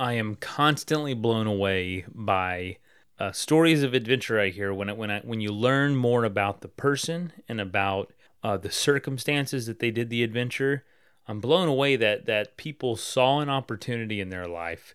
I am constantly blown away by uh, stories of adventure I hear when it, when I, when you learn more about the person and about uh, the circumstances that they did the adventure. I'm blown away that that people saw an opportunity in their life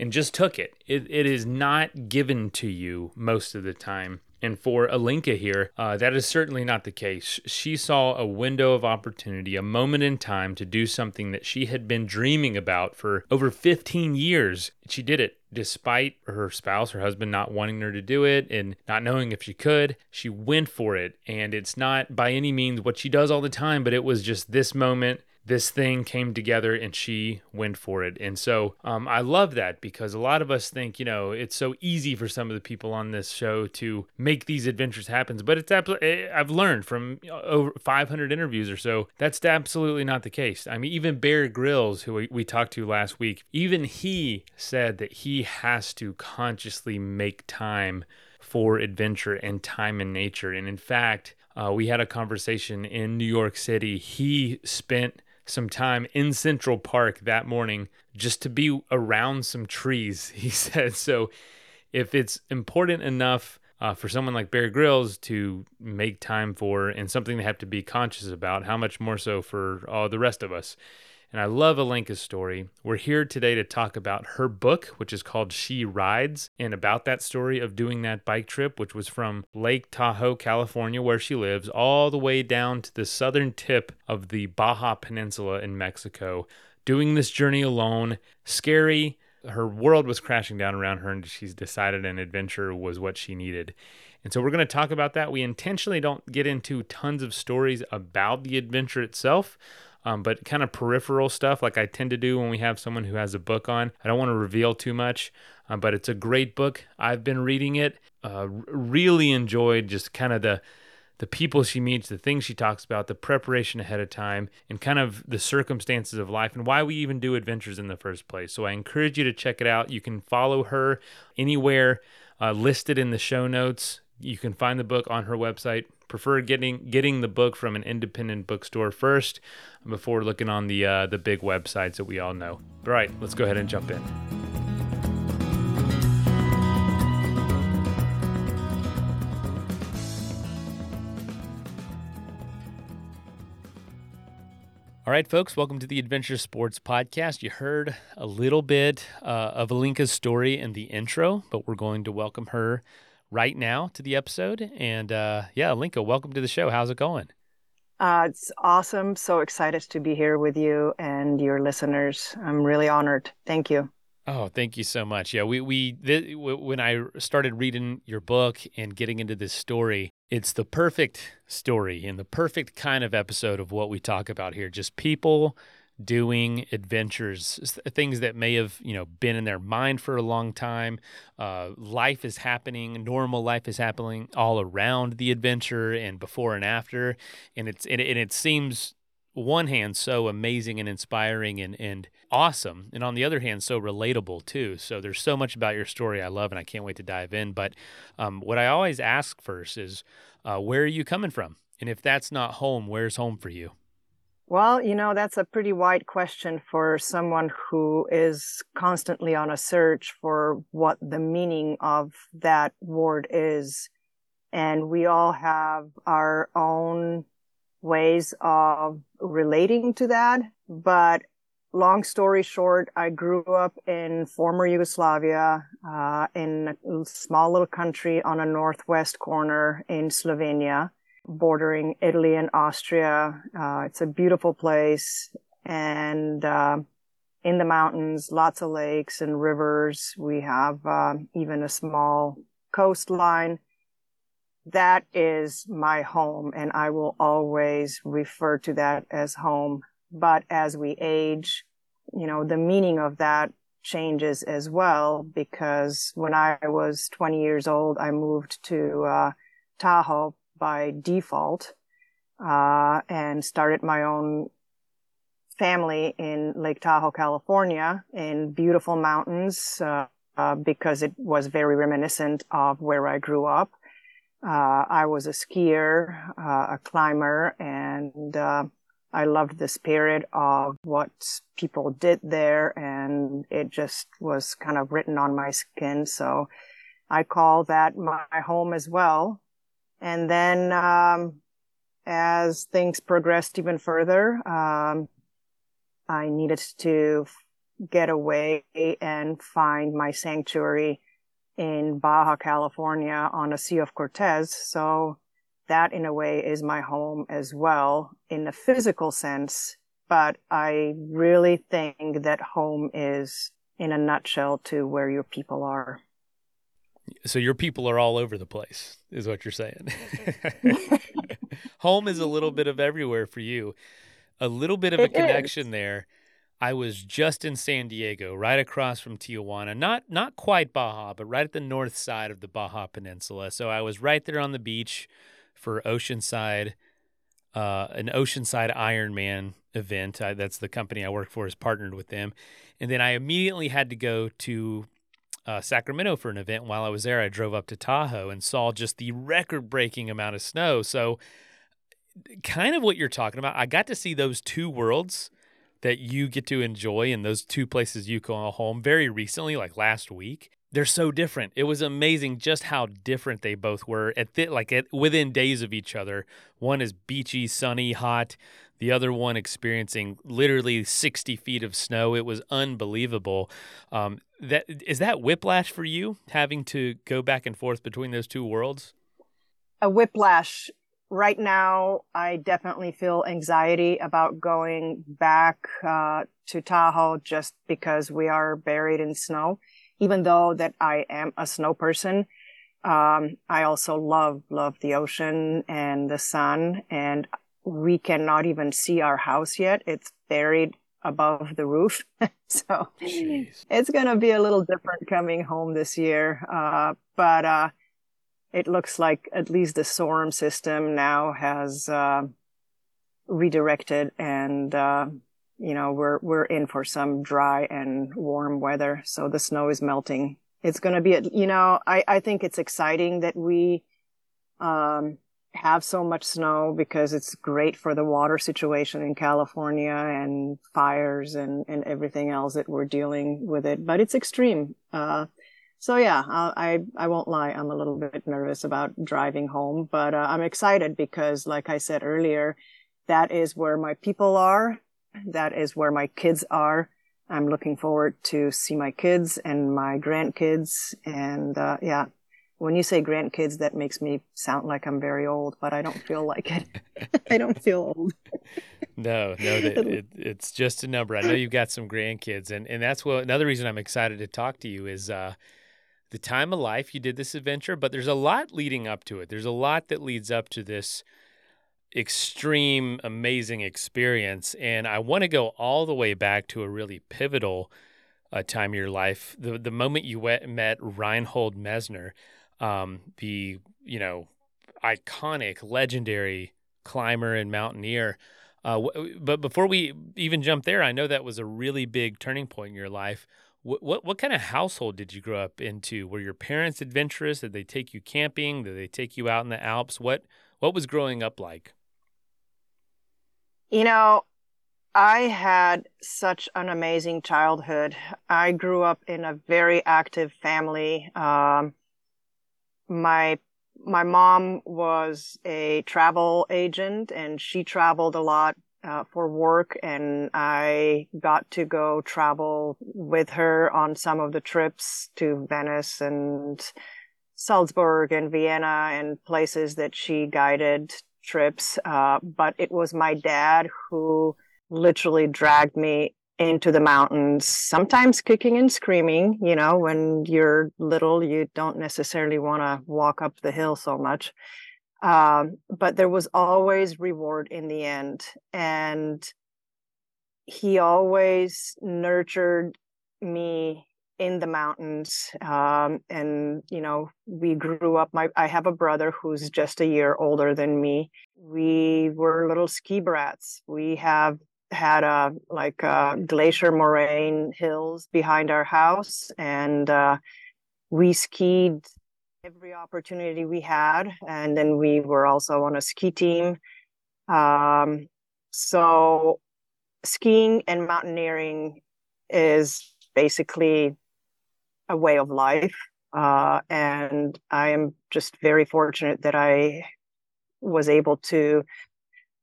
and just took it. It, it is not given to you most of the time. And for Alenka here, uh, that is certainly not the case. She saw a window of opportunity, a moment in time to do something that she had been dreaming about for over 15 years. She did it despite her spouse, her husband, not wanting her to do it and not knowing if she could. She went for it. And it's not by any means what she does all the time, but it was just this moment this thing came together and she went for it. And so um, I love that because a lot of us think, you know, it's so easy for some of the people on this show to make these adventures happen. But it's absolutely, eh, I've learned from over 500 interviews or so, that's absolutely not the case. I mean, even Bear Grylls, who we, we talked to last week, even he said that he has to consciously make time for adventure and time in nature. And in fact, uh, we had a conversation in New York City. He spent some time in Central Park that morning just to be around some trees, he said. So if it's important enough uh, for someone like Bear Grylls to make time for and something they have to be conscious about, how much more so for all the rest of us? And I love Alenka's story. We're here today to talk about her book, which is called She Rides, and about that story of doing that bike trip, which was from Lake Tahoe, California, where she lives, all the way down to the southern tip of the Baja Peninsula in Mexico. Doing this journey alone, scary. Her world was crashing down around her, and she's decided an adventure was what she needed. And so we're going to talk about that. We intentionally don't get into tons of stories about the adventure itself um, but kind of peripheral stuff like I tend to do when we have someone who has a book on. I don't want to reveal too much, uh, but it's a great book. I've been reading it. Uh, really enjoyed just kind of the the people she meets, the things she talks about, the preparation ahead of time, and kind of the circumstances of life and why we even do adventures in the first place. So I encourage you to check it out. You can follow her anywhere uh, listed in the show notes. You can find the book on her website. Prefer getting getting the book from an independent bookstore first before looking on the uh, the big websites that we all know. All right, let's go ahead and jump in. All right, folks, welcome to the Adventure Sports Podcast. You heard a little bit uh, of Alenka's story in the intro, but we're going to welcome her right now to the episode. And uh, yeah, Alenka, welcome to the show. How's it going? Uh, it's awesome. So excited to be here with you and your listeners. I'm really honored. Thank you. Oh, thank you so much. Yeah, we we th- when I started reading your book and getting into this story, it's the perfect story and the perfect kind of episode of what we talk about here. Just people doing adventures, things that may have you know been in their mind for a long time. Uh, life is happening, normal life is happening all around the adventure and before and after, and it's and it, and it seems one hand so amazing and inspiring and and awesome, and on the other hand so relatable too. So there's so much about your story I love, and I can't wait to dive in. But um, what I always ask first is, uh, where are you coming from? And if that's not home, where's home for you? Well, you know, that's a pretty wide question for someone who is constantly on a search for what the meaning of that word is. And we all have our own ways of relating to that. But long story short, I grew up in former Yugoslavia, uh, in a small little country on a northwest corner in Slovenia bordering Italy and Austria. Uh, it's a beautiful place and uh, in the mountains, lots of lakes and rivers. We have uh, even a small coastline. That is my home, and I will always refer to that as home. But as we age, you know, the meaning of that changes as well because when I was 20 years old, I moved to uh, Tahoe by default uh, and started my own family in Lake Tahoe, California, in beautiful mountains, uh, uh, because it was very reminiscent of where I grew up. Uh, I was a skier, uh, a climber, and uh, I loved the spirit of what people did there and it just was kind of written on my skin. So I call that my home as well. And then, um, as things progressed even further, um, I needed to get away and find my sanctuary in Baja California on the Sea of Cortez. So that in a way is my home as well in the physical sense. But I really think that home is in a nutshell to where your people are. So your people are all over the place, is what you're saying. home is a little bit of everywhere for you. A little bit of a connection is. there. I was just in San Diego, right across from Tijuana. Not not quite Baja, but right at the north side of the Baja Peninsula. So I was right there on the beach for Oceanside, uh, an Oceanside Ironman event. I, that's the company I work for is partnered with them, and then I immediately had to go to uh, Sacramento for an event. While I was there, I drove up to Tahoe and saw just the record-breaking amount of snow. So, kind of what you're talking about. I got to see those two worlds that you get to enjoy in those two places you call home very recently, like last week they're so different. It was amazing just how different they both were at th- like at, within days of each other. One is beachy, sunny, hot. The other one experiencing literally 60 feet of snow. It was unbelievable. Um, that is that whiplash for you, having to go back and forth between those two worlds. A whiplash. Right now, I definitely feel anxiety about going back uh, to Tahoe just because we are buried in snow even though that I am a snow person, um, I also love, love the ocean and the sun and we cannot even see our house yet. It's buried above the roof. so Jeez. it's going to be a little different coming home this year. Uh, but, uh, it looks like at least the storm system now has, uh, redirected and, uh, you know, we're, we're in for some dry and warm weather. So the snow is melting. It's going to be, you know, I, I think it's exciting that we, um, have so much snow because it's great for the water situation in California and fires and, and everything else that we're dealing with it. But it's extreme. Uh, so yeah, I, I won't lie. I'm a little bit nervous about driving home, but uh, I'm excited because like I said earlier, that is where my people are that is where my kids are. I'm looking forward to see my kids and my grandkids. And uh, yeah, when you say grandkids, that makes me sound like I'm very old, but I don't feel like it. I don't feel old. no, no, it, it's just a number. I know you've got some grandkids, and and that's what another reason I'm excited to talk to you is. Uh, the time of life you did this adventure, but there's a lot leading up to it. There's a lot that leads up to this extreme, amazing experience. And I want to go all the way back to a really pivotal uh, time of your life. The the moment you met Reinhold Messner, um, the you know iconic, legendary climber and mountaineer. Uh, w- but before we even jump there, I know that was a really big turning point in your life. What, what what kind of household did you grow up into? Were your parents adventurous? Did they take you camping? Did they take you out in the Alps? What what was growing up like? You know, I had such an amazing childhood. I grew up in a very active family. Um, my my mom was a travel agent and she traveled a lot uh, for work and I got to go travel with her on some of the trips to Venice and Salzburg and Vienna and places that she guided trips. Uh, but it was my dad who literally dragged me into the mountains, sometimes kicking and screaming. You know, when you're little, you don't necessarily want to walk up the hill so much. Um, but there was always reward in the end. And he always nurtured me in the mountains um, and you know we grew up my i have a brother who's just a year older than me we were little ski brats we have had a like a glacier moraine hills behind our house and uh, we skied every opportunity we had and then we were also on a ski team um, so skiing and mountaineering is basically a way of life. Uh, and I am just very fortunate that I was able to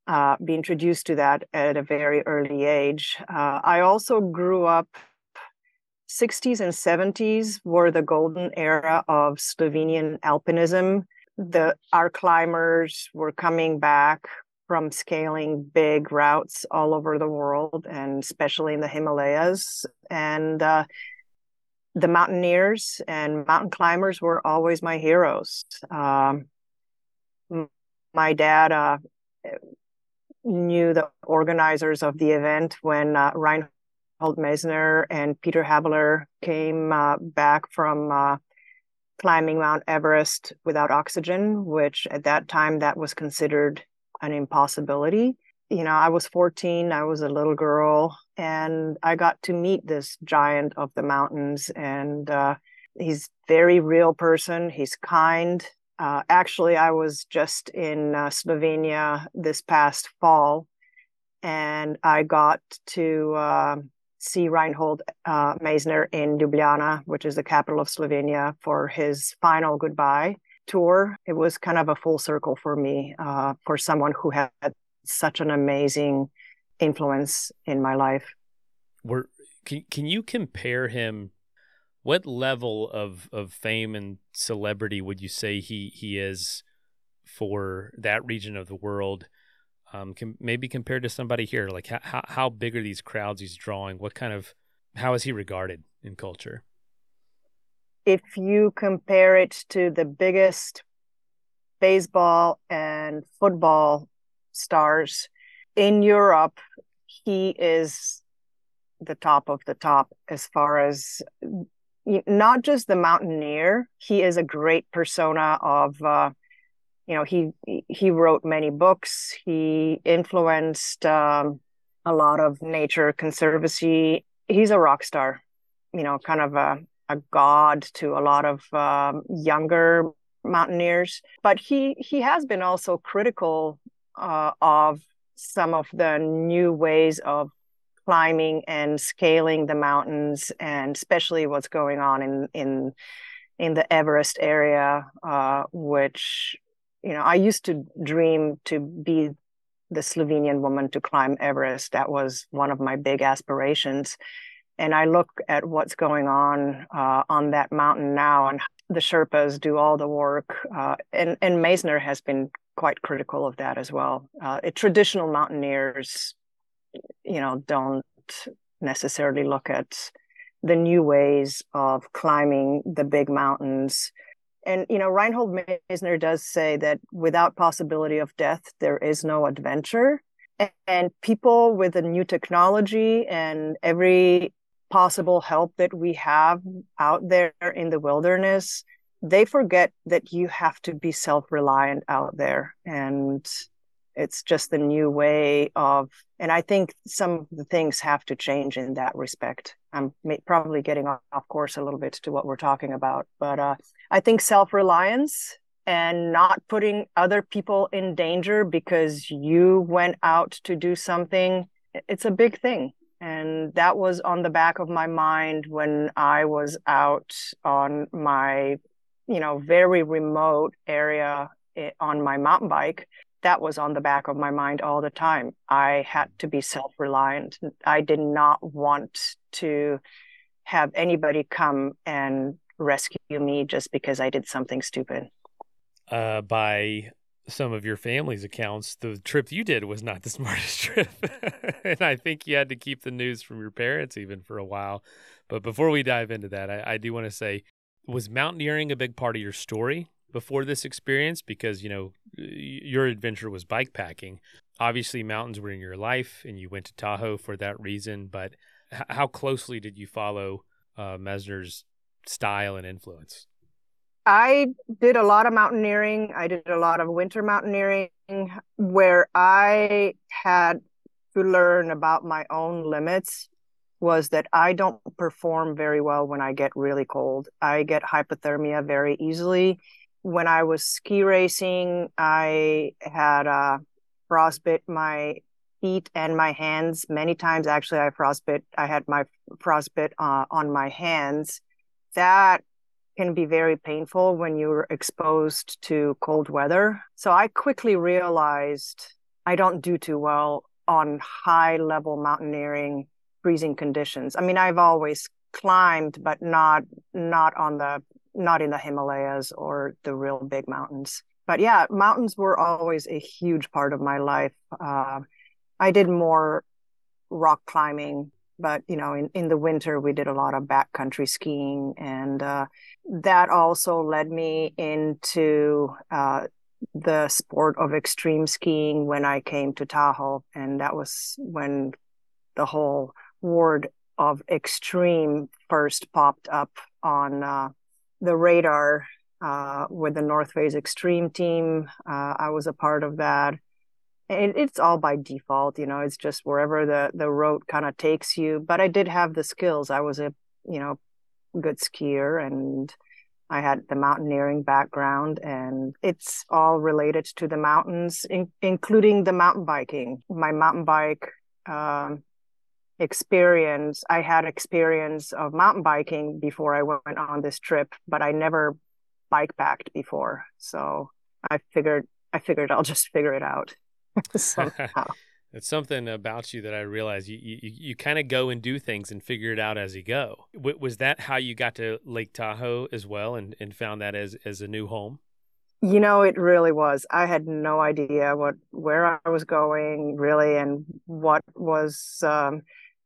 uh, be introduced to that at a very early age. Uh, I also grew up 60s and 70s were the golden era of Slovenian alpinism. The our climbers were coming back from scaling big routes all over the world and especially in the Himalayas. And uh, the mountaineers and mountain climbers were always my heroes. Um, my dad uh, knew the organizers of the event when uh, Reinhold Messner and Peter Habeler came uh, back from uh, climbing Mount Everest without oxygen, which at that time that was considered an impossibility. You know, I was 14, I was a little girl, and I got to meet this giant of the mountains. And uh, he's very real person. He's kind. Uh, actually, I was just in uh, Slovenia this past fall, and I got to uh, see Reinhold uh, Messner in Ljubljana, which is the capital of Slovenia, for his final goodbye tour. It was kind of a full circle for me, uh, for someone who had such an amazing influence in my life. Were can can you compare him? What level of of fame and celebrity would you say he he is for that region of the world? Um, can, maybe compared to somebody here, like how how big are these crowds he's drawing? What kind of how is he regarded in culture? if you compare it to the biggest baseball and football stars in Europe, he is the top of the top as far as not just the mountaineer. He is a great persona of, uh, you know, he he wrote many books. He influenced um, a lot of nature conservancy. He's a rock star, you know, kind of a a god to a lot of um, younger mountaineers. But he he has been also critical uh, of some of the new ways of climbing and scaling the mountains, and especially what's going on in in in the Everest area, uh, which you know I used to dream to be the Slovenian woman to climb Everest. That was one of my big aspirations and I look at what's going on uh, on that mountain now, and the Sherpas do all the work, uh, and and Messner has been quite critical of that as well. Uh, it, traditional mountaineers, you know, don't necessarily look at the new ways of climbing the big mountains. And you know, Reinhold Messner does say that without possibility of death, there is no adventure and people with a new technology and every possible help that we have out there in the wilderness, they forget that you have to be self reliant out there. And it's just the new way of, and I think some of the things have to change in that respect. I'm probably getting off course a little bit to what we're talking about, but uh, I think self reliance and not putting other people in danger because you went out to do something, it's a big thing and that was on the back of my mind when i was out on my you know very remote area eh, on my mountain bike that was on the back of my mind all the time i had to be self-reliant i did not want to have anybody come and rescue me just because i did something stupid uh, by some of your family's accounts, the trip you did was not the smartest trip. and I think you had to keep the news from your parents even for a while. But before we dive into that, I, I do want to say was mountaineering a big part of your story before this experience? Because, you know, your adventure was bike packing. Obviously, mountains were in your life and you went to Tahoe for that reason. But how closely did you follow uh, Messner's style and influence? I did a lot of mountaineering. I did a lot of winter mountaineering where I had to learn about my own limits was that I don't perform very well when I get really cold. I get hypothermia very easily. When I was ski racing, I had a frostbit my feet and my hands many times. Actually, I frostbit. I had my frostbit uh, on my hands. That can be very painful when you're exposed to cold weather. So I quickly realized I don't do too well on high level mountaineering freezing conditions. I mean, I've always climbed, but not not on the not in the Himalayas or the real big mountains. But yeah, mountains were always a huge part of my life. Uh, I did more rock climbing, but you know, in, in the winter we did a lot of backcountry skiing, and uh, that also led me into uh, the sport of extreme skiing when I came to Tahoe, and that was when the whole word of extreme first popped up on uh, the radar uh, with the North Face Extreme team. Uh, I was a part of that. It, it's all by default, you know. It's just wherever the the road kind of takes you. But I did have the skills. I was a you know good skier and I had the mountaineering background, and it's all related to the mountains, in, including the mountain biking. My mountain bike um, experience, I had experience of mountain biking before I went on this trip, but I never bike packed before. So I figured, I figured I'll just figure it out. It's something about you that I realize you you, you kind of go and do things and figure it out as you go. W- was that how you got to Lake Tahoe as well and, and found that as, as a new home? You know, it really was. I had no idea what where I was going really and what was um,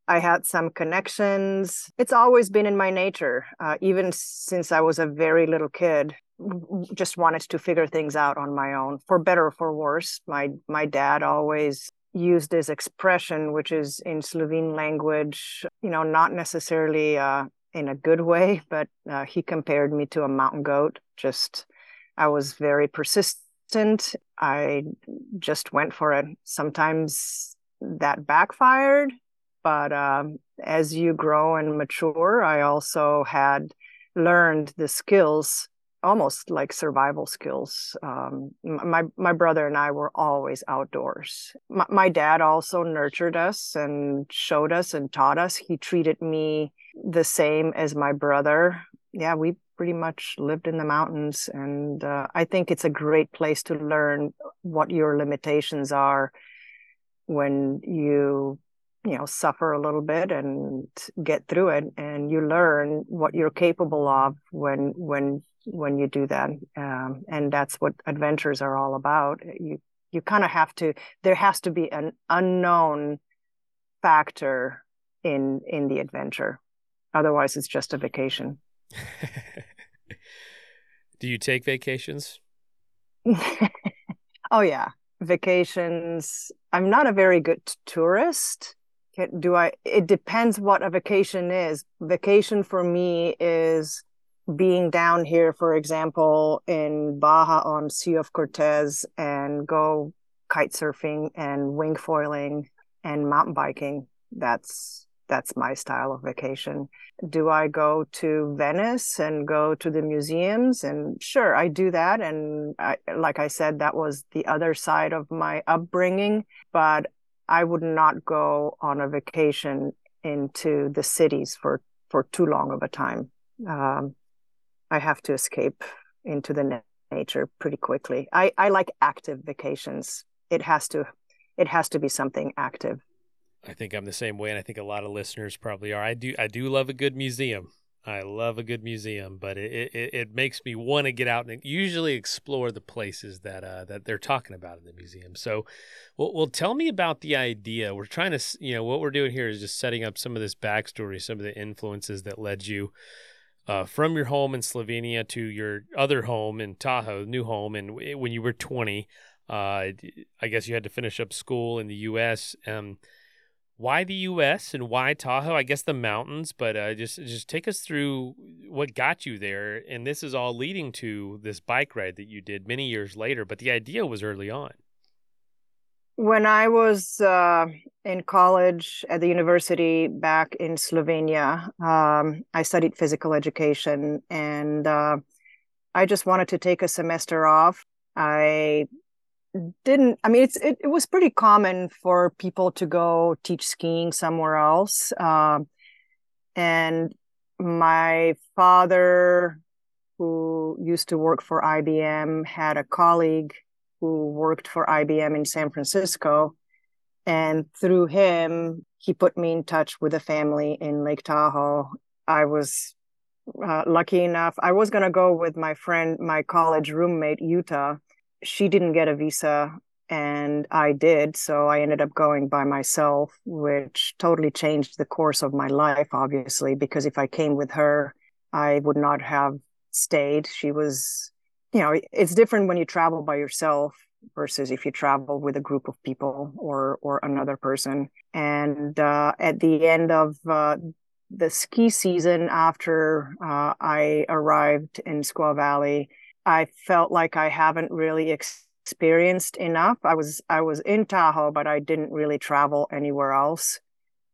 I had some connections. It's always been in my nature, uh, even since I was a very little kid. Just wanted to figure things out on my own, for better or for worse. My my dad always used this expression, which is in Slovene language, you know, not necessarily uh, in a good way, but uh, he compared me to a mountain goat. Just, I was very persistent. I just went for it. Sometimes that backfired, but um, as you grow and mature, I also had learned the skills almost like survival skills. Um, my my brother and I were always outdoors. My, my, dad also nurtured us and showed us and taught us. He treated me the same as my brother. Yeah, we pretty much lived in the mountains, and uh, I think it's a great place to learn what your limitations are when you you know suffer a little bit and get through it and you learn what you're capable of when when when you do that um, and that's what adventures are all about. You you kind of have to there has to be an unknown factor in in the adventure. Otherwise it's just a vacation. Do you take vacations? Oh yeah. Vacations i'm not a very good tourist do i it depends what a vacation is. Vacation for me is being down here for example in baja on sea of cortez and go kite surfing and wing foiling and mountain biking. That's that's my style of vacation. Do i go to venice and go to the museums? And sure i do that. And I, like i said that was the other side of my upbringing. But I would not go on a vacation into the cities for for too long of a time. Um, I have to escape into the na- nature pretty quickly. I, I like active vacations. It has to it has to be something active. I think I'm the same way, and I think a lot of listeners probably are. I do I do love a good museum. I love a good museum, but it, it, it makes me want to get out and usually explore the places that uh, that they're talking about in the museum. So, well, well, tell me about the idea. We're trying to, you know, what we're doing here is just setting up some of this backstory, some of the influences that led you uh, from your home in Slovenia to your other home in Tahoe, new home, and when you were 20, uh, I guess you had to finish up school in the U.S. Um, why the U.S. and why Tahoe? I guess the mountains, but uh, just just take us through what got you there. And this is all leading to this bike ride that you did many years later. But the idea was early on. When I was uh, in college at the university back in Slovenia, um, I studied physical education, and uh, I just wanted to take a semester off. I didn't i mean it's it, it was pretty common for people to go teach skiing somewhere else um, and my father who used to work for ibm had a colleague who worked for ibm in san francisco and through him he put me in touch with a family in lake tahoe. I was uh, lucky enough i was going to go with my friend my college roommate utah she didn't get a visa and I did. So I ended up going by myself, which totally changed the course of my life, obviously, because if I came with her, I would not have stayed. She was, you know, it's different when you travel by yourself versus if you travel with a group of people or or another person. And uh, at the end of uh, the ski season, after uh, I arrived in Squaw Valley, I felt like I haven't really experienced enough. I was I was in Tahoe, but I didn't really travel anywhere else.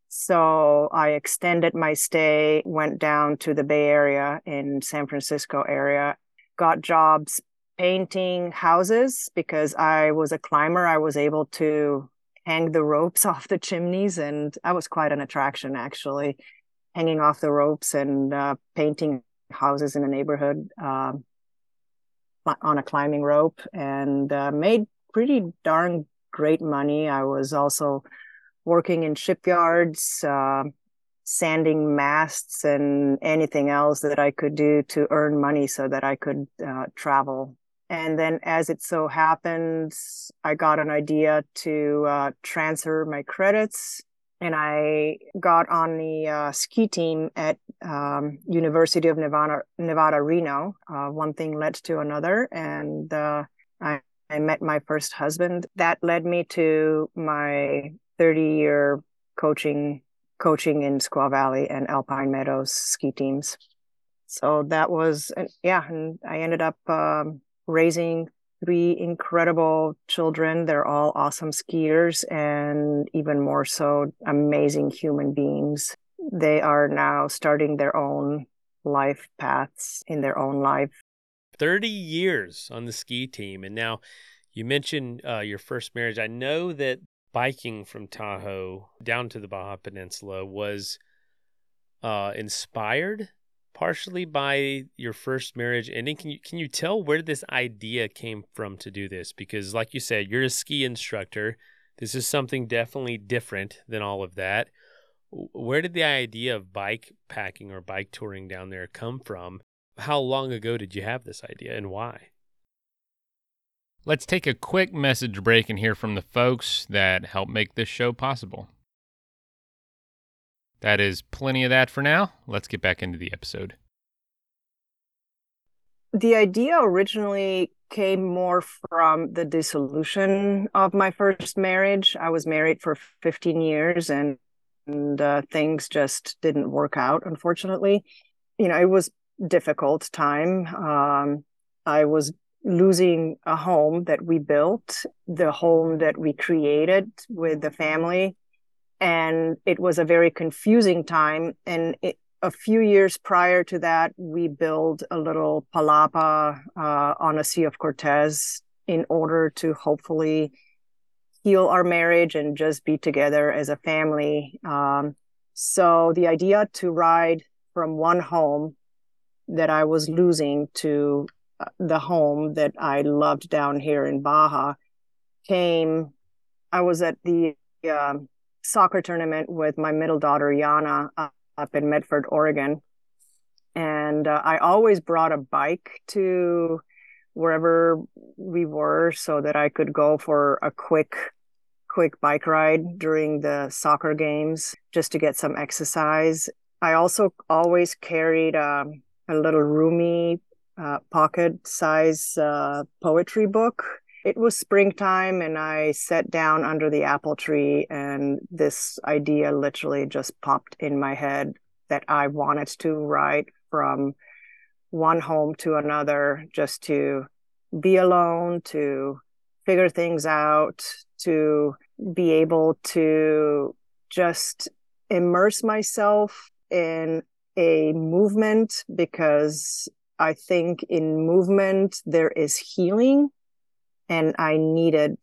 So I extended my stay, went down to the Bay Area in San Francisco area, got jobs painting houses because I was a climber. I was able to hang the ropes off the chimneys, and I was quite an attraction actually, hanging off the ropes and uh, painting houses in the neighborhood. Um, on a climbing rope and uh, made pretty darn great money. I was also working in shipyards, uh, sanding masts, and anything else that I could do to earn money so that I could uh, travel. And then, as it so happened, I got an idea to uh, transfer my credits and I got on the uh, ski team at um, University of Nevada, Nevada, Reno. Uh, one thing led to another, and uh, I, I, met my first husband. That led me to my 30-year coaching coaching in Squaw Valley and Alpine Meadows ski teams. So that was yeah, and I ended up um, raising three incredible children. They're all awesome skiers and even more so amazing human beings. They are now starting their own life paths in their own life. 30 years on the ski team. And now you mentioned uh, your first marriage. I know that biking from Tahoe down to the Baja Peninsula was uh, inspired partially by your first marriage ending. Can you can you tell where this idea came from to do this? Because like you said, you're a ski instructor. This is something definitely different than all of that. Where did the idea of bike packing or bike touring down there come from? How long ago did you have this idea and why? Let's take a quick message break and hear from the folks that help make this show possible. That is plenty of that for now. Let's get back into the episode. The idea originally came more from the dissolution of my first marriage. I was married for 15 years and, and uh, things just didn't work out, unfortunately. You know, it was difficult time. Um, I was losing a home that we built, the home that we created with the family and it was a very confusing time. And it, a few years prior to that, we built a little palapa uh, on a Sea of Cortez in order to hopefully heal our marriage and just be together as a family. Um, so the idea to ride from one home that I was losing to uh, the home that I loved down here in Baja came. I was at the um, soccer tournament with my middle daughter Yana uh, up in Medford, Oregon, and uh, I always brought a bike to wherever we were so that I could go for a quick quick bike ride during the soccer games just to get some exercise. I also always carried um, a little Rumi uh, pocket size uh, poetry book it was springtime and I sat down under the apple tree and this idea literally just popped in my head that I wanted to write from one home to another just to be alone, to figure things out, to be able to just immerse myself in a movement because I think in movement there is healing and I needed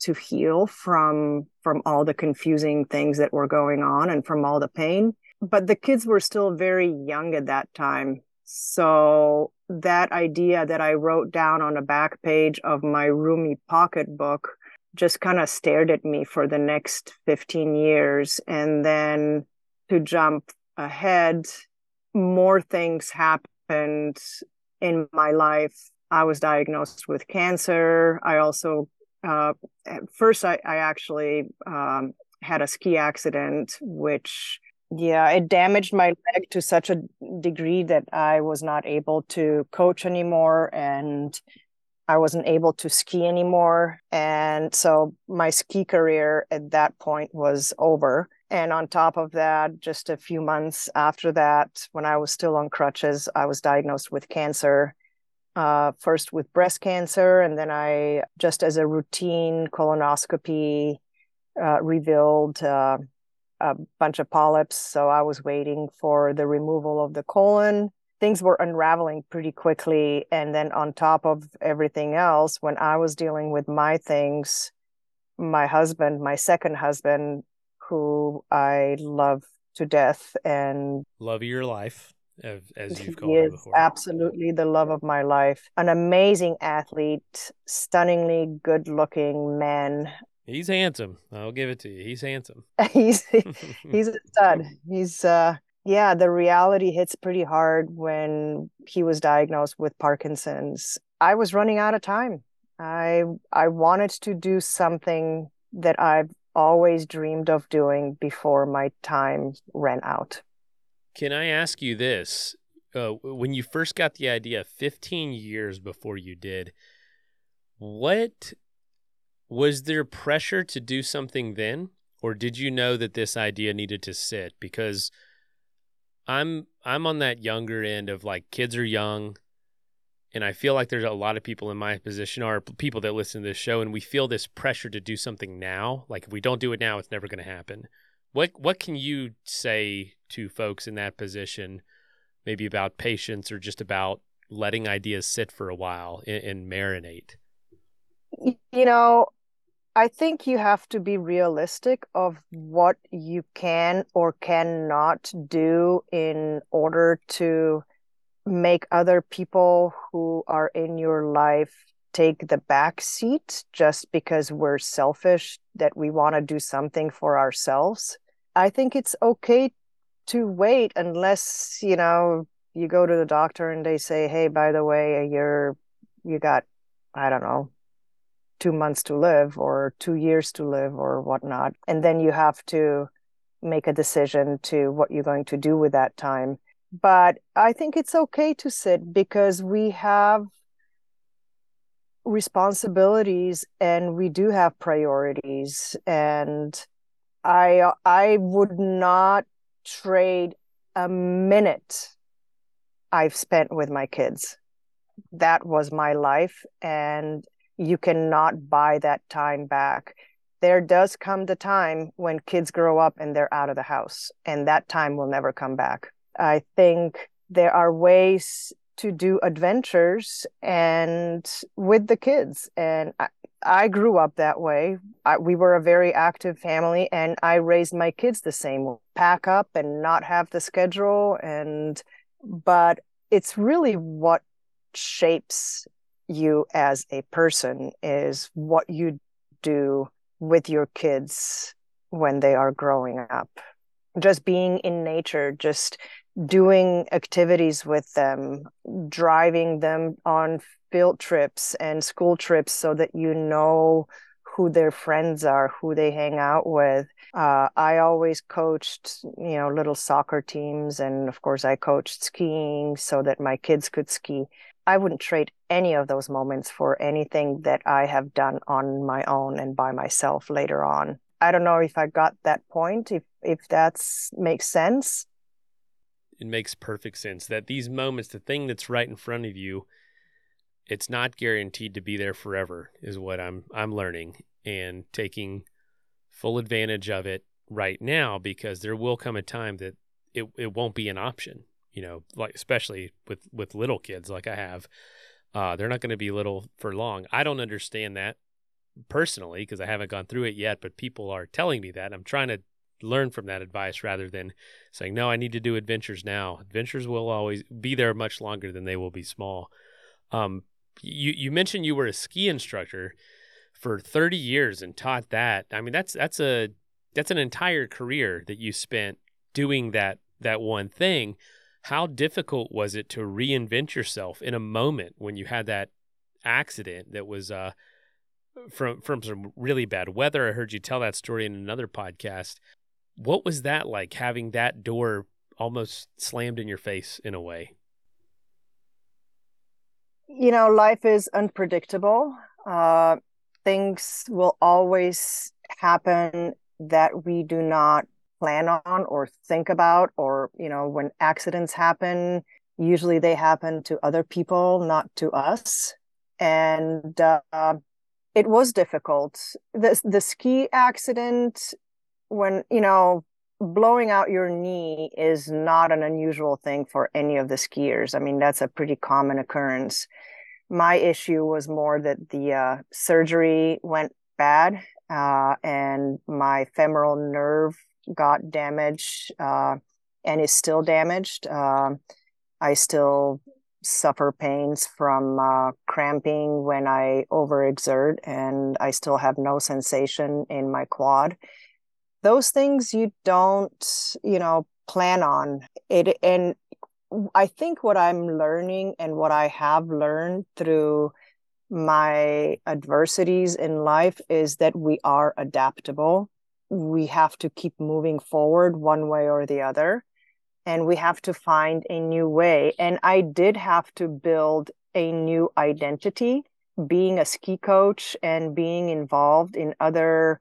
to heal from from all the confusing things that were going on and from all the pain. But the kids were still very young at that time. So that idea that I wrote down on the back page of my Rumi pocketbook just kind of stared at me for the next 15 years. And then to jump ahead, more things happened in my life. I was diagnosed with cancer. I also, uh, first, I, I actually um, had a ski accident, which yeah, it damaged my leg to such a degree that I was not able to coach anymore and I wasn't able to ski anymore. And so my ski career at that point was over. And on top of that, just a few months after that, when I was still on crutches, I was diagnosed with cancer. Uh, first with breast cancer, and then I, just as a routine colonoscopy, uh, revealed uh, a bunch of polyps. So I was waiting for the removal of the colon. Things were unraveling pretty quickly. And then on top of everything else, when I was dealing with my things, my husband, my second husband, who I love to death and love your life, as you've called before. Absolutely the love of my life. An amazing athlete, stunningly good looking man, He's handsome. I'll give it to you. He's handsome. he's he's a stud. He's uh yeah, the reality hits pretty hard when he was diagnosed with Parkinson's. I was running out of time. I I wanted to do something that I've always dreamed of doing before my time ran out. Can I ask you this? Uh, when you first got the idea 15 years before you did, what was there pressure to do something then, or did you know that this idea needed to sit? Because I'm I'm on that younger end of like kids are young, and I feel like there's a lot of people in my position or people that listen to this show, and we feel this pressure to do something now. Like if we don't do it now, it's never going to happen. What what can you say to folks in that position, maybe about patience or just about letting ideas sit for a while and, and marinate? You know, I think you have to be realistic of what you can or cannot do in order to make other people who are in your life take the back seat just because we're selfish that we want to do something for ourselves. I think it's okay to wait unless, you know, you go to the doctor and they say, "Hey, by the way, you're you got I don't know, two months to live or two years to live or whatnot. And then you have to make a decision to what you're going to do with that time. But I think it's okay to sit because we have responsibilities and we do have priorities and I I would not trade a minute I've spent with my kids. That was my life and you cannot buy that time back. There does come the time when kids grow up and they're out of the house, and that time will never come back. I think there are ways to do adventures and with the kids and I, I grew up that way. I, we were a very active family, and I raised my kids the same. Pack up and not have the schedule, and but it's really what shapes you as a person is what you do with your kids when they are growing up. Just being in nature, just doing activities with them, driving them on field trips and school trips so that you know who their friends are, who they hang out with. Uh, I always coached, you know, little soccer teams, and of course, I coached skiing so that my kids could ski. I wouldn't trade any of those moments for anything that I have done on my own and by myself later on. I don't know if I got that point, if if that's makes sense. It makes perfect sense that these moments, the thing that's right in front of you, it's not guaranteed to be there forever, is what I'm I'm learning and taking full advantage of it right now because there will come a time that it, it won't be an option you know, like especially with with little kids like I have. Uh, they're not going to be little for long. I don't understand that personally because I haven't gone through it yet, but people are telling me that. I'm trying to learn from that advice rather than saying, no, I need to do adventures now. Adventures will always be there much longer than they will be small. Um, you, you mentioned you were a ski instructor for 30 years and taught that. I mean, that's, that's a, that's an entire career that you spent doing that, that one thing. How difficult was it to reinvent yourself in a moment when you had that accident that was, uh, from from some really bad weather. I heard you tell that story in another podcast. What was that like having that door almost slammed in your face in a way? You know, life is unpredictable. Uh, things will always happen that we do not plan on or think about, or, you know, when accidents happen, usually they happen to other people, not to us. And uh, it was difficult. The, the ski accident when you know blowing out your knee is not an unusual thing for any of the skiers. I mean, that's a pretty common occurrence. My issue was more that the uh, surgery went bad uh, and my femoral nerve got damaged uh, and is still damaged. Um, I still suffer pains from uh, cramping when I overexert, and I still have no sensation in my quad those things you don't you know plan on. It and i think what i'm learning and what i have learned through my adversities in life is that we are adaptable. We have to keep moving forward one way or the other and we have to find a new way. And i did have to build a new identity. Being a ski coach and being involved in other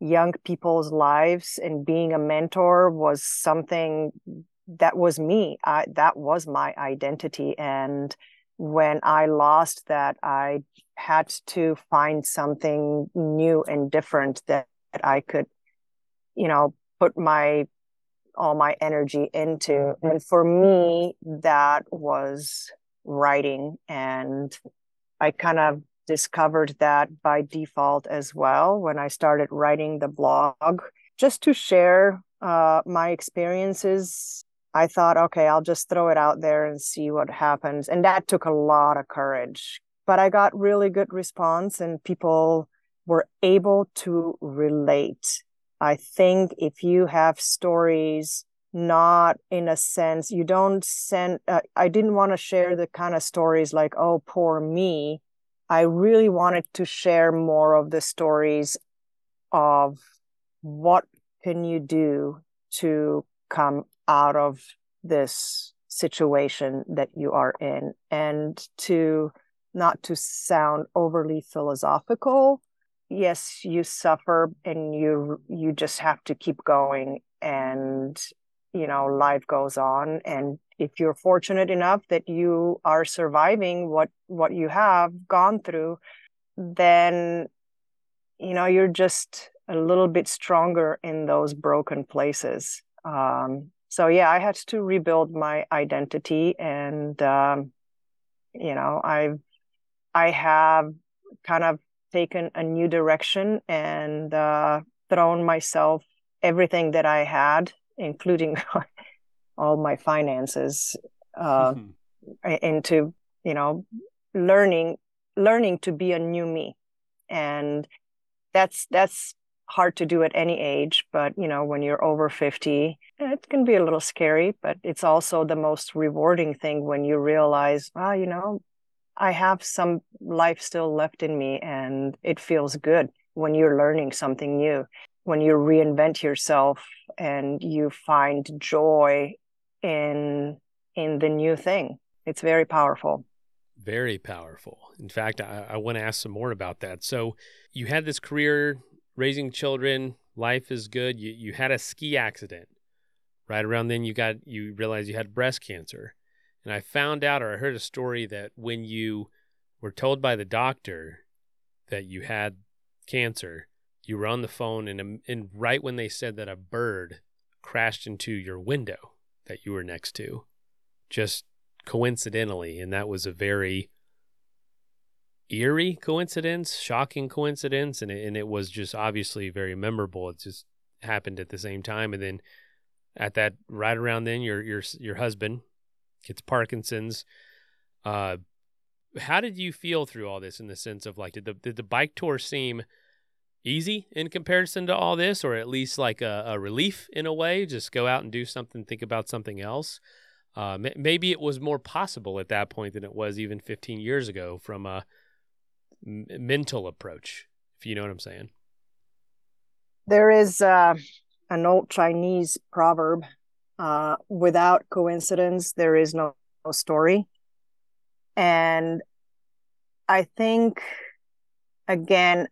young people's lives and being a mentor was something that was me. I, that was my identity and when i lost that i had to find something new and different that, that i could you know put my all my energy into. Mm-hmm. And for me that was writing and i kind of discovered that by default as well when I started writing the blog just to share uh, my experiences. I thought, okay, I'll just throw it out there and see what happens. And that took a lot of courage. But I got really good response and people were able to relate. I think if you have stories, not in a sense, you don't send, uh, I didn't want to share the kind of stories like, oh, poor me I really wanted to share more of the stories of what can you do to come out of this situation that you are in. And to not to sound overly philosophical yes you suffer and you you just have to keep going and you know life goes on and if you're fortunate enough that you are surviving what what you have gone through then you know you're just a little bit stronger in those broken places. Um, so yeah i had to rebuild my identity and um, you know i've i have kind of taken a new direction and uh, thrown myself everything that i had including all my finances uh, mm-hmm. into you know learning learning to be a new me and that's that's hard to do at any age but you know when you're over 50 it can be a little scary but it's also the most rewarding thing when you realize ah you know i have some life still left in me and it feels good when you're learning something new when you reinvent yourself and you find joy in in the new thing. It's very powerful. Very powerful. In fact i, I want to ask some more about that. So you had this career raising children life is good. You, you had a ski accident. Right around then you got you realized you had breast cancer. And i found out or i heard a story that when you were told by the doctor that you had cancer you were on the phone and, and right when they said that a bird crashed into your window that you were next to just coincidentally and that was a very eerie coincidence, shocking coincidence, and it, and it was just obviously very memorable. It just happened at the same time, and then at that right around then, your your your husband gets Parkinson's. Uh, how did you feel through all this in the sense of like did the did the bike tour seem easy in comparison to all this or at least like a, a relief in a way. Just go out and do something think about something else. Uh, m- maybe it was more possible at that point than it was even 15 years ago from a m- mental approach if you know what i'm saying. There is uh, an old chinese proverb uh, without coincidence there is no, no story. And I think, again,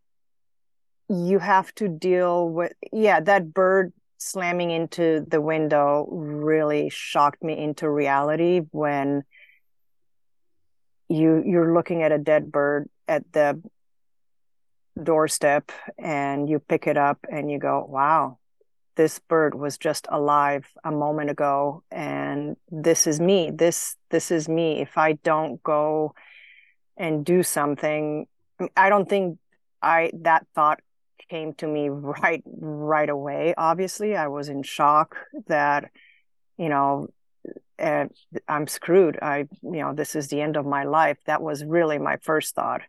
you have to deal with, yeah, that bird slamming into the window really shocked me into reality when you you're looking at a dead bird at the doorstep and you pick it up and you go wow this bird was just alive a moment ago and this is me. This this is me. If i don't go and do something i don't think i that thought came to me right right away obviously i was in shock that you know i'm screwed i you know this is the end of my life that was really my first thought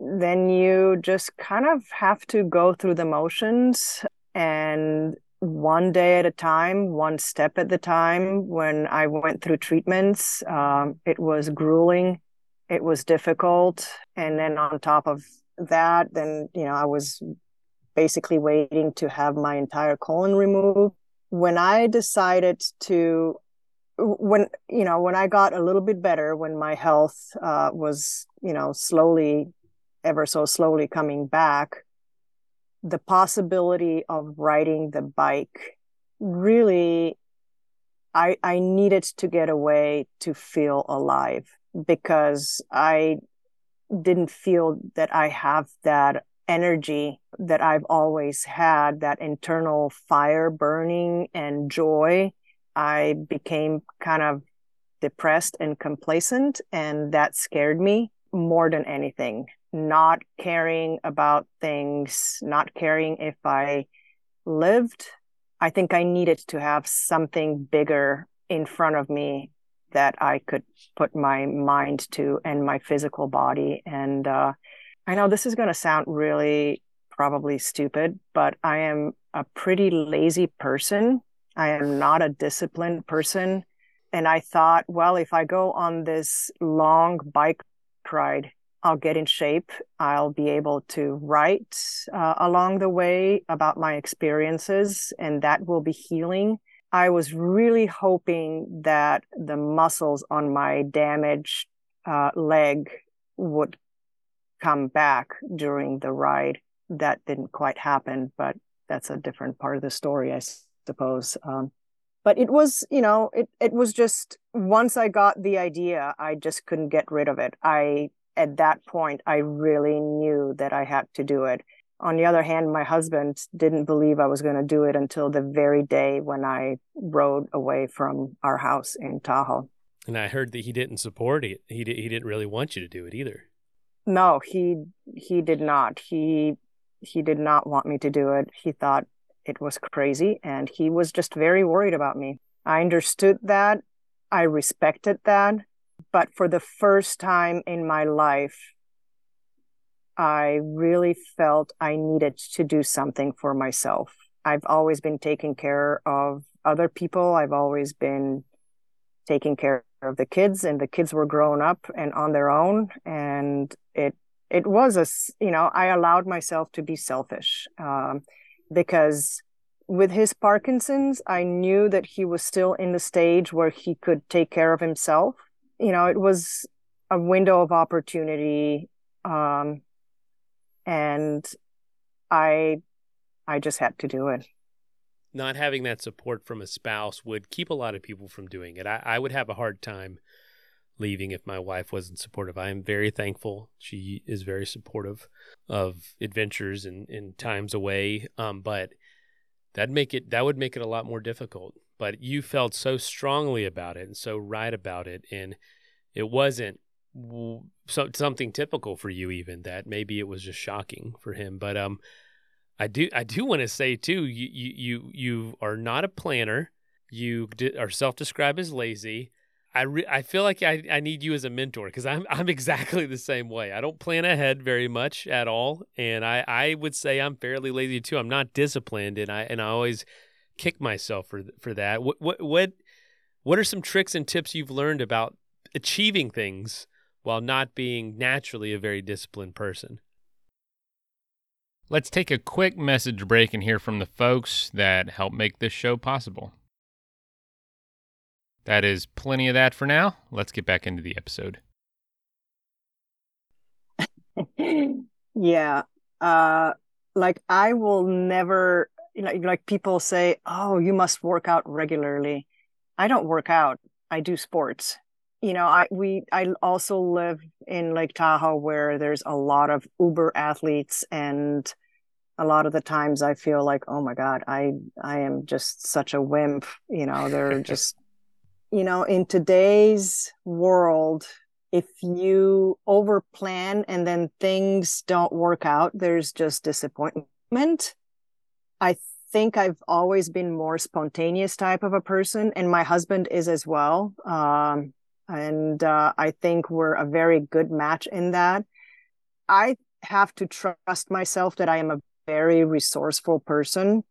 then you just kind of have to go through the motions and one day at a time, one step at the time. When I went through treatments, um, it was grueling, it was difficult. And then on top of that, then, you know, I was basically waiting to have my entire colon removed. When I decided to, when, you know, when I got a little bit better, when my health uh, was, you know, slowly, ever so slowly coming back, the possibility of riding the bike really I I needed to get away to feel alive because I didn't feel that I have that energy that I've always had, that internal fire burning and joy. I became kind of depressed and complacent, and that scared me more than anything not caring about things, not caring if I lived. I think I needed to have something bigger in front of me that I could put my mind to and my physical body. And uh, I know this is going to sound really probably stupid, but I am a pretty lazy person. I am not a disciplined person. And I thought, well, if I go on this long bike ride I'll get in shape. I'll be able to write uh, along the way about my experiences, and that will be healing. I was really hoping that the muscles on my damaged uh, leg would come back during the ride. That didn't quite happen, but that's a different part of the story, I suppose. Um, but it was, you know, it it was just once I got the idea, I just couldn't get rid of it. I at that point, I really knew that I had to do it. On the other hand, my husband didn't believe I was going to do it until the very day when I rode away from our house in Tahoe. And I heard that he didn't support it. He he didn't really want you to do it either. No, he he did not. He he did not want me to do it. He thought it was crazy and he was just very worried about me. I understood that. I respected that but for the first time in my life, I really felt I needed to do something for myself. I've always been taking care of other people. I've always been taking care of the kids and the kids were grown up and on their own. And it, it was a, you know, I allowed myself to be selfish um, because with his Parkinson's, I knew that he was still in the stage where he could take care of himself you know, it was a window of opportunity. Um, and I, I just had to do it. Not having that support from a spouse would keep a lot of people from doing it. I, I would have a hard time leaving if my wife wasn't supportive. I am very thankful. She is very supportive of adventures and, and times away. Um, but that make it that would make it a lot more difficult but you felt so strongly about it and so right about it and it wasn't so, something typical for you, even that maybe it was just shocking for him. But um, I do I do want to say too, you you you you are not a planner. You are self-described as lazy. I re- I feel like I, I need you as a mentor because I'm I'm exactly the same way. I don't plan ahead very much at all, and I, I would say I'm fairly lazy too. I'm not disciplined, and I and I always kick myself for for that. What what what what are some tricks and tips you've learned about achieving things while not being naturally a very disciplined person? Let's take a quick message break and hear from the folks that help make this show possible. That is plenty of that for now. Let's get back into the episode. yeah. Uh like I will never like like people say, "Oh, you must work out regularly." I don't work out. I do sports. You know, I we I also live in Lake Tahoe where there's a lot of uber athletes and a lot of the times I feel like, "Oh my god, I I am just such a wimp." You know, they're just you know, in today's world, if you over plan and then things don't work out, there's just disappointment. I think I've always been more spontaneous type of a person, and my husband is as well. Um, and uh, I think we're a very good match in that. I have to trust myself that I am a very resourceful person,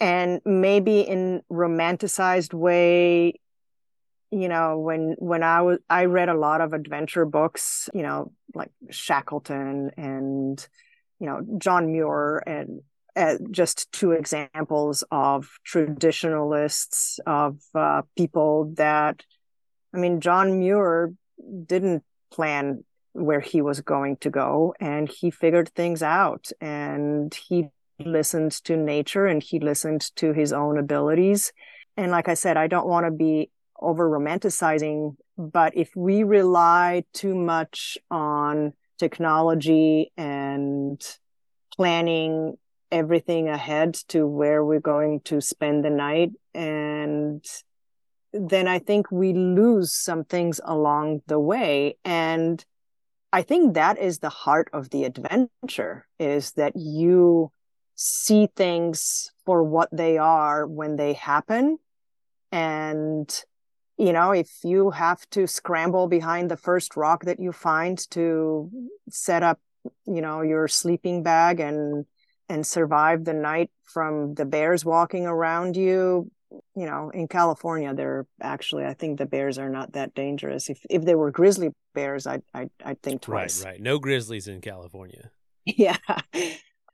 and maybe in romanticized way, you know when when i was i read a lot of adventure books you know like shackleton and you know john muir and uh, just two examples of traditionalists of uh, people that i mean john muir didn't plan where he was going to go and he figured things out and he listened to nature and he listened to his own abilities. And like i said i don't want to be over romanticizing, but if we rely too much on technology and planning everything ahead to where we're going to spend the night and then I think we lose some things along the way. And I think that is the heart of the adventure is that you see things for what they are when they happen and you know, if you have to scramble behind the first rock that you find to set up, you know, your sleeping bag and and survive the night from the bears walking around you, you know, in California, they're actually, I think the bears are not that dangerous. If if they were grizzly bears, I'd I'd, I'd think twice. Right, right. No grizzlies in California. Yeah.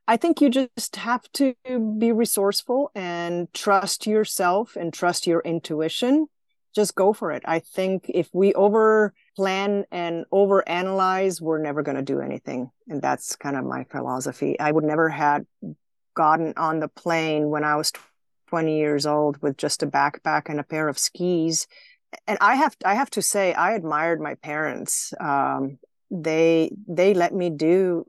I think you just have to be resourceful and trust yourself and trust your intuition just go for it. I think if we over plan and over analyze, we're never going to do anything. And that's kind of my philosophy. I would never had gotten on the plane when I was 20 years old with just a backpack and a pair of skis. And I have I have to say I admired my parents. Um, they they let me do,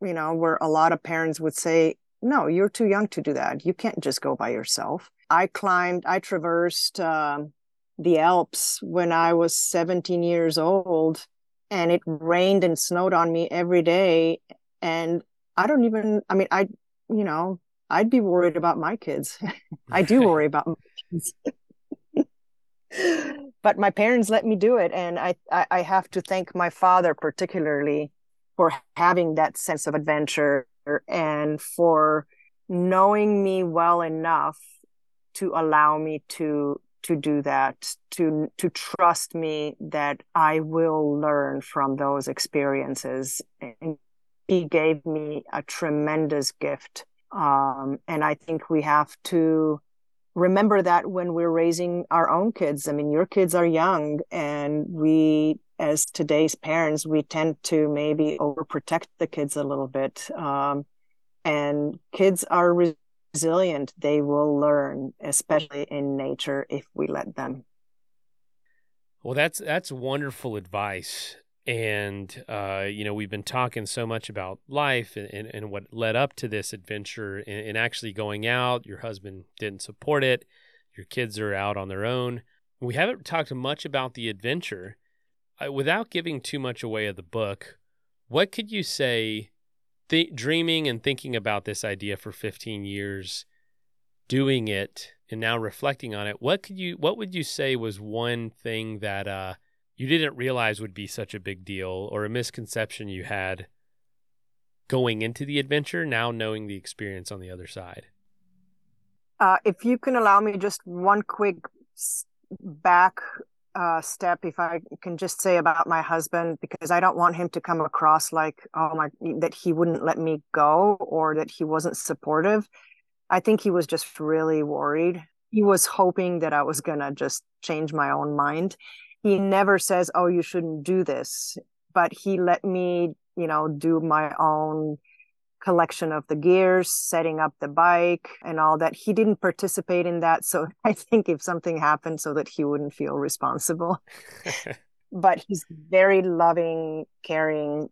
you know, where a lot of parents would say, "No, you're too young to do that. You can't just go by yourself." I climbed, I traversed um, the Alps when I was 17 years old and it rained and snowed on me every day. And I don't even, I mean, I, you know, I'd be worried about my kids. I do worry about my kids. but my parents let me do it. And I, I, I have to thank my father particularly for having that sense of adventure and for knowing me well enough to allow me to to do that to to trust me that i will learn from those experiences and he gave me a tremendous gift um, and i think we have to remember that when we're raising our own kids i mean your kids are young and we as today's parents we tend to maybe overprotect the kids a little bit. Um, and kids are resilient. They will learn especially in nature if we let them. Well that's that's wonderful advice and uh, you know we've been talking so much about life and, and, and what led up to this adventure and, and, actually going out. Your husband didn't support it. Your kids are out on their own. We haven't talked much about the adventure. Without giving too much away of the book, what could you say, th- dreaming and thinking about this idea for 15 years, doing it, and now reflecting on it? What could you, what would you say was one thing that uh, you didn't realize would be such a big deal, or a misconception you had going into the adventure, now knowing the experience on the other side? Uh, if you can allow me just one quick back uh, step, if I can just say about my husband, because I don't want him to come across like, oh my, that he wouldn't let me go or that he wasn't supportive. I think he was just really worried. He was hoping that I was going to just change my own mind. He never says, oh, you shouldn't do this, but he let me, you know, do my own collection of the gears, setting up the bike and all that. He didn't participate in that. So I think if something happened so that he wouldn't feel responsible. but he's very loving, caring,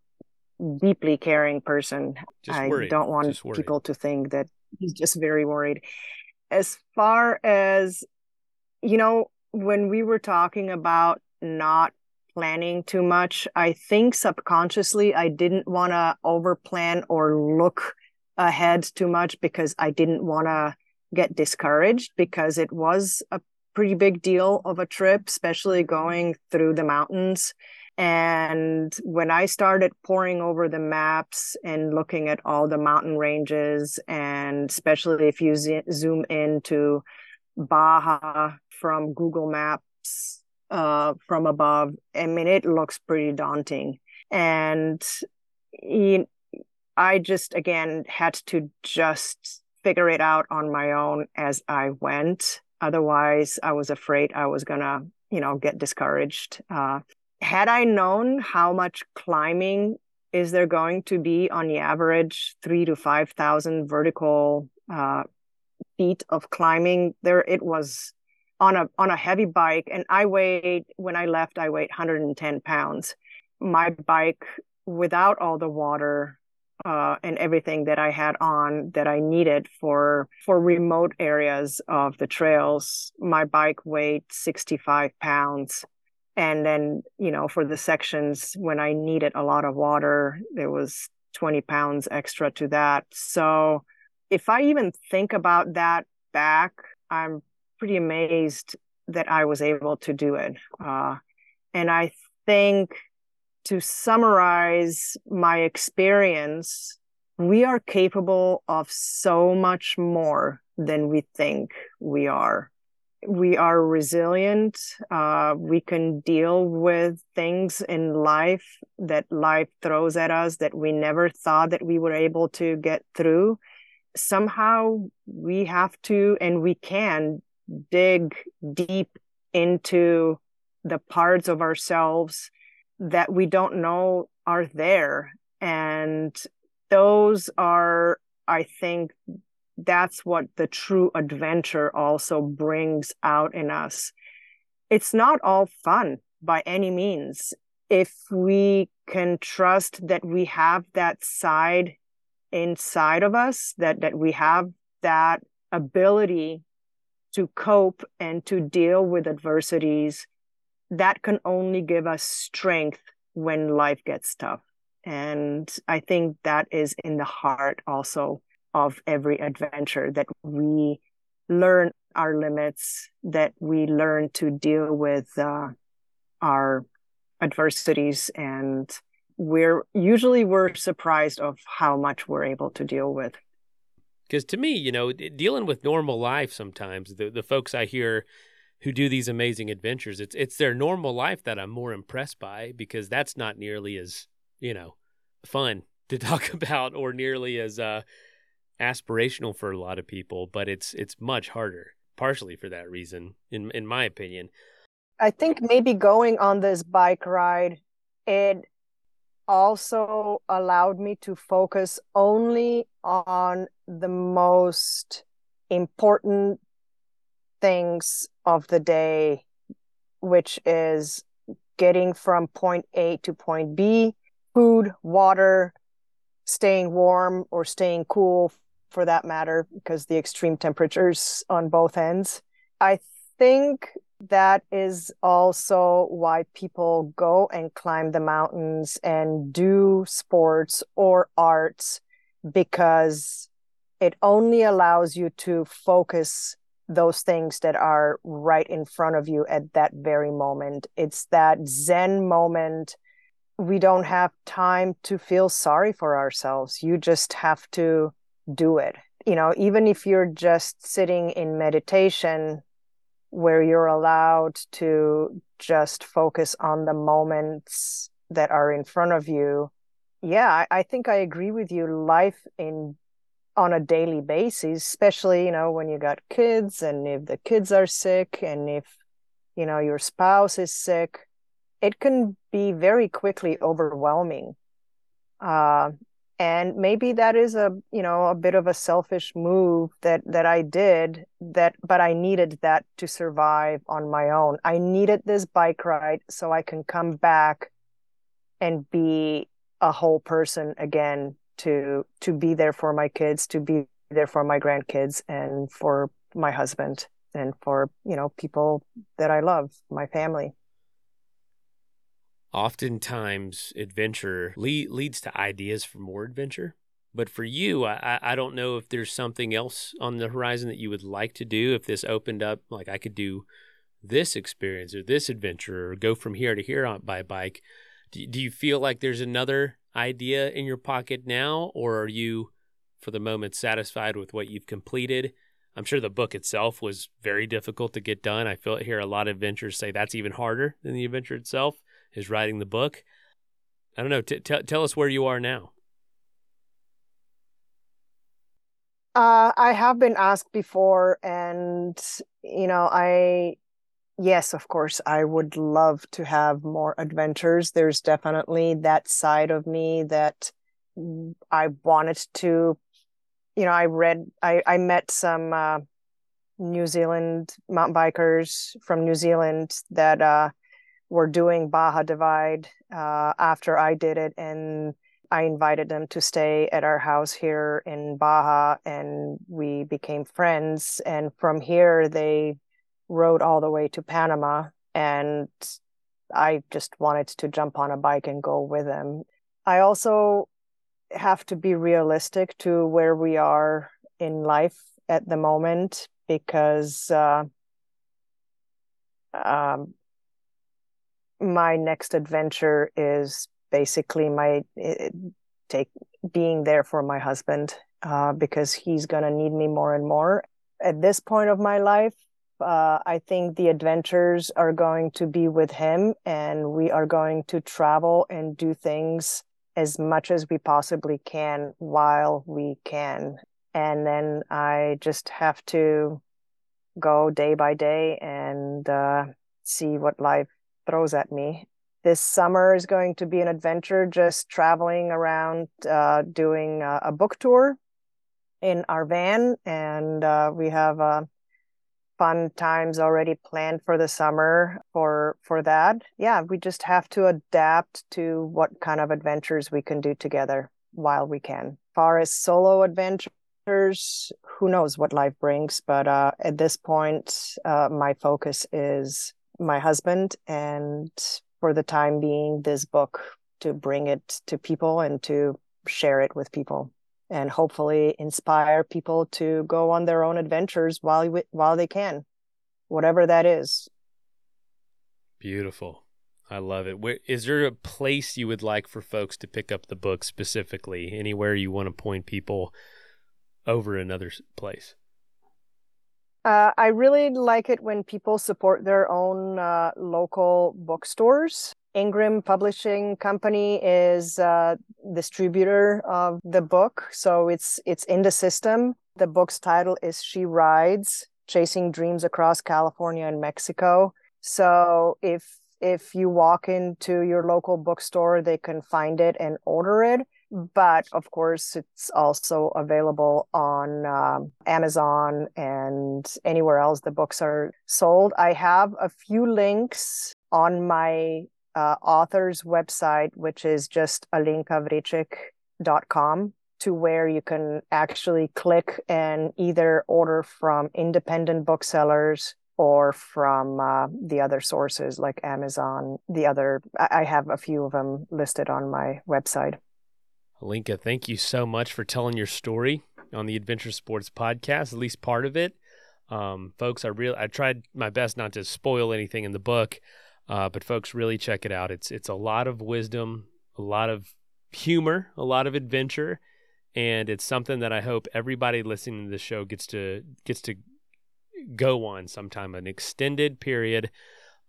deeply caring person. Just I worried. don't want people to think that he's just very worried. As far as, you know, when we were talking about not planning too much. I think subconsciously I didn't want to overplan or look ahead too much because I didn't want to get discouraged because it was a pretty big deal of a trip, especially going through the mountains. And when I started poring over the maps and looking at all the mountain ranges, and especially if you zoom into Baja from Google Maps, uh, from above. I mean, it looks pretty daunting. And I just, again, had to just figure it out on my own as I went. Otherwise, I was afraid I was going to, you know, get discouraged. Uh, had I known how much climbing is there going to be on the average three to 5,000 vertical uh, feet of climbing, there it was on a on a heavy bike and i weighed when i left i weighed 110 pounds. My bike without all the water uh, and everything that i had on that i needed for for remote areas of the trails my bike weighed 65 pounds. And then you know for the sections when i needed a lot of water there was 20 pounds extra to that. So if i even think about that back i'm pretty amazed that I was able to do it. Uh, and I think to summarize my experience, we are capable of so much more than we think we are. We are resilient. Uh, we can deal with things in life that life throws at us that we never thought that we were able to get through. Somehow we have to and we can dig deep into the parts of ourselves that we don't know are there. And those are, I think, that's what the true adventure also brings out in us. It's not all fun by any means. If we can trust that we have that side inside of us, that, that we have that ability to cope and to deal with adversities, that can only give us strength when life gets tough. And I think that is in the heart also of every adventure that we learn our limits, that we learn to deal with uh, our adversities and we're usually we're surprised of how much we're able to deal with because to me, you know, dealing with normal life sometimes, the the folks I hear who do these amazing adventures, it's it's their normal life that I'm more impressed by because that's not nearly as you know fun to talk about or nearly as uh, aspirational for a lot of people. But it's it's much harder, partially for that reason, in in my opinion. I think maybe going on this bike ride, it also allowed me to focus only on the most important things of the day, which is getting from point A to point B, food, water, staying warm or staying cool for that matter, because the extreme temperatures on both ends. I think that is also why people go and climb the mountains and do sports or arts because it only allows you to focus those things that are right in front of you at that very moment. It's that Zen moment. We don't have time to feel sorry for ourselves. You just have to do it. You know, even if you're just sitting in meditation where you're allowed to just focus on the moments that are in front of you. Yeah, I, think I agree with you. Life in on a daily basis, especially, you know, when you got kids and if the kids are sick and if, you know, your spouse is sick, it can be very quickly overwhelming. Uh, and maybe that is a, you know, a bit of a selfish move that, that I did that, but I needed that to survive on my own. I needed this bike ride so I can come back and be a whole person again to to be there for my kids to be there for my grandkids and for my husband and for you know people that i love my family. Oftentimes adventure le- leads to ideas for more adventure. But for you I, I don't know if there's something else on the horizon that you would like to do if this opened up like i could do this experience or this adventure or go from here to here on by bike. Do, do you feel like there's another idea in your pocket now, or are you, for the moment, satisfied with what you've completed? I'm sure the book itself was very difficult to get done. I feel hear a lot of adventures say that's even harder than the adventure itself is writing the book. I don't know. T- t- tell us where you are now. Uh, I have been asked before, and you know, I yes, of course, I would love to have more adventures. There's definitely that side of me that I wanted to, you know, I read, I, I met some uh, New Zealand mountain bikers from New Zealand that uh, were doing Baja Divide uh, after I did it. And I invited them to stay at our house here in Baja and we became friends. And from here, they rode all the way to Panama and I just wanted to jump on a bike and go with him. I also have to be realistic to where we are in life at the moment because uh, um, my next adventure is basically my it, take being there for my husband uh, because he's going to need me more and more at this point of my life uh, I think the adventures are going to be with him, and we are going to travel and do things as much as we possibly can while we can. And then I just have to go day by day and uh, see what life throws at me. This summer is going to be an adventure, just traveling around, uh, doing a, a, book tour in our van. And uh, we have a fun times already planned for the summer for for that. Yeah we just have to adapt to what kind of adventures we can do together while we can. Far as solo adventures who knows what life brings but uh, at this point uh, my focus is my husband and for the time being this book to bring it to people and to share it with people and hopefully inspire people to go on their own adventures while while they can whatever that is. Beautiful. I love it. Where, is there a place you would like for folks to pick up the book specifically? Anywhere you want to point people over another place? Uh, I really like it when people support their own uh, local bookstores. Ingram Publishing Company is uh, distributor of the book, so it's it's in the system. The book's title is She Rides: Chasing Dreams Across California and Mexico. So if if you walk into your local bookstore, they can find it and order it but of course it's also available on um, amazon and anywhere else the books are sold i have a few links on my uh, author's website which is just alenkavrecek.com to where you can actually click and either order from independent booksellers or from uh, the other sources like Amazon. The other, I have a few of them listed on my website. Alenka, thank you so much for telling your story on the Adventure Sports podcast, at least part of it. Um, folks, I real I tried my best not to spoil anything in the book, uh, but folks, really check it out. It's it's a lot of wisdom, a lot of humor, a lot of adventure, and it's something that I hope everybody listening to the show gets to gets to go on sometime an extended period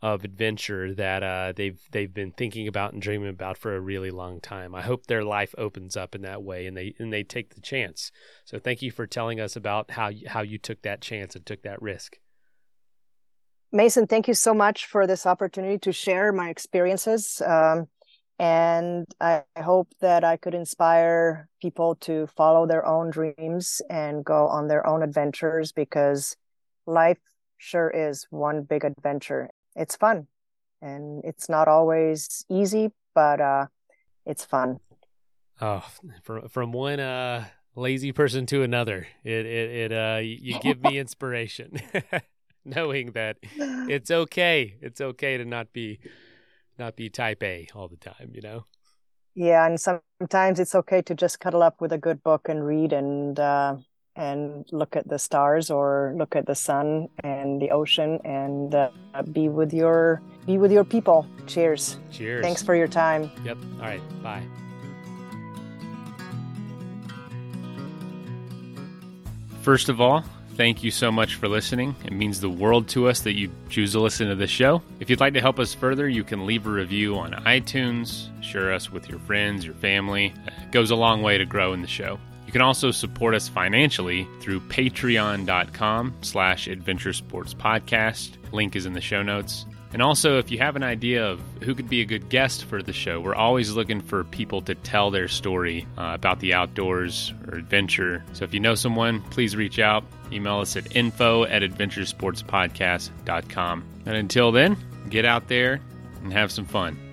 of adventure that uh, they've they've been thinking about and dreaming about for a really long time. I hope their life opens up in that way and they and they take the chance. So thank you for telling us about how how you took that chance and took that risk. Mason, thank you so much for this opportunity to share my experiences. Um, and I hope that I could inspire people to follow their own dreams and go on their own adventures because life sure is one big adventure. It's fun and it's not always easy, but uh, it's fun. Oh, from from one uh, lazy person to another, it it, it uh, you give me inspiration, knowing that it's okay. It's okay to not be not be type A all the time, you know? Yeah, and sometimes it's okay to just cuddle up with a good book and read and uh, and look at the stars or look at the sun and the ocean and uh, be with your be with your people. Cheers. Cheers. Thanks for your time. Yep. All right. Bye. First of all, thank you so much for listening. It means the world to us that you choose to listen to the show. If you'd like to help us further, you can leave a review on iTunes, share us with your friends, your family. It goes a long way to grow in the show. You can also support us financially through patreon.com slash adventure sports podcast. Link is in the show notes. And also, if you have an idea of who could be a good guest for the show, we're always looking for people to tell their story uh, about the outdoors or adventure. So if you know someone, please reach out. Email us at info at adventuresportspodcast.com. And until then, get out there and have some fun.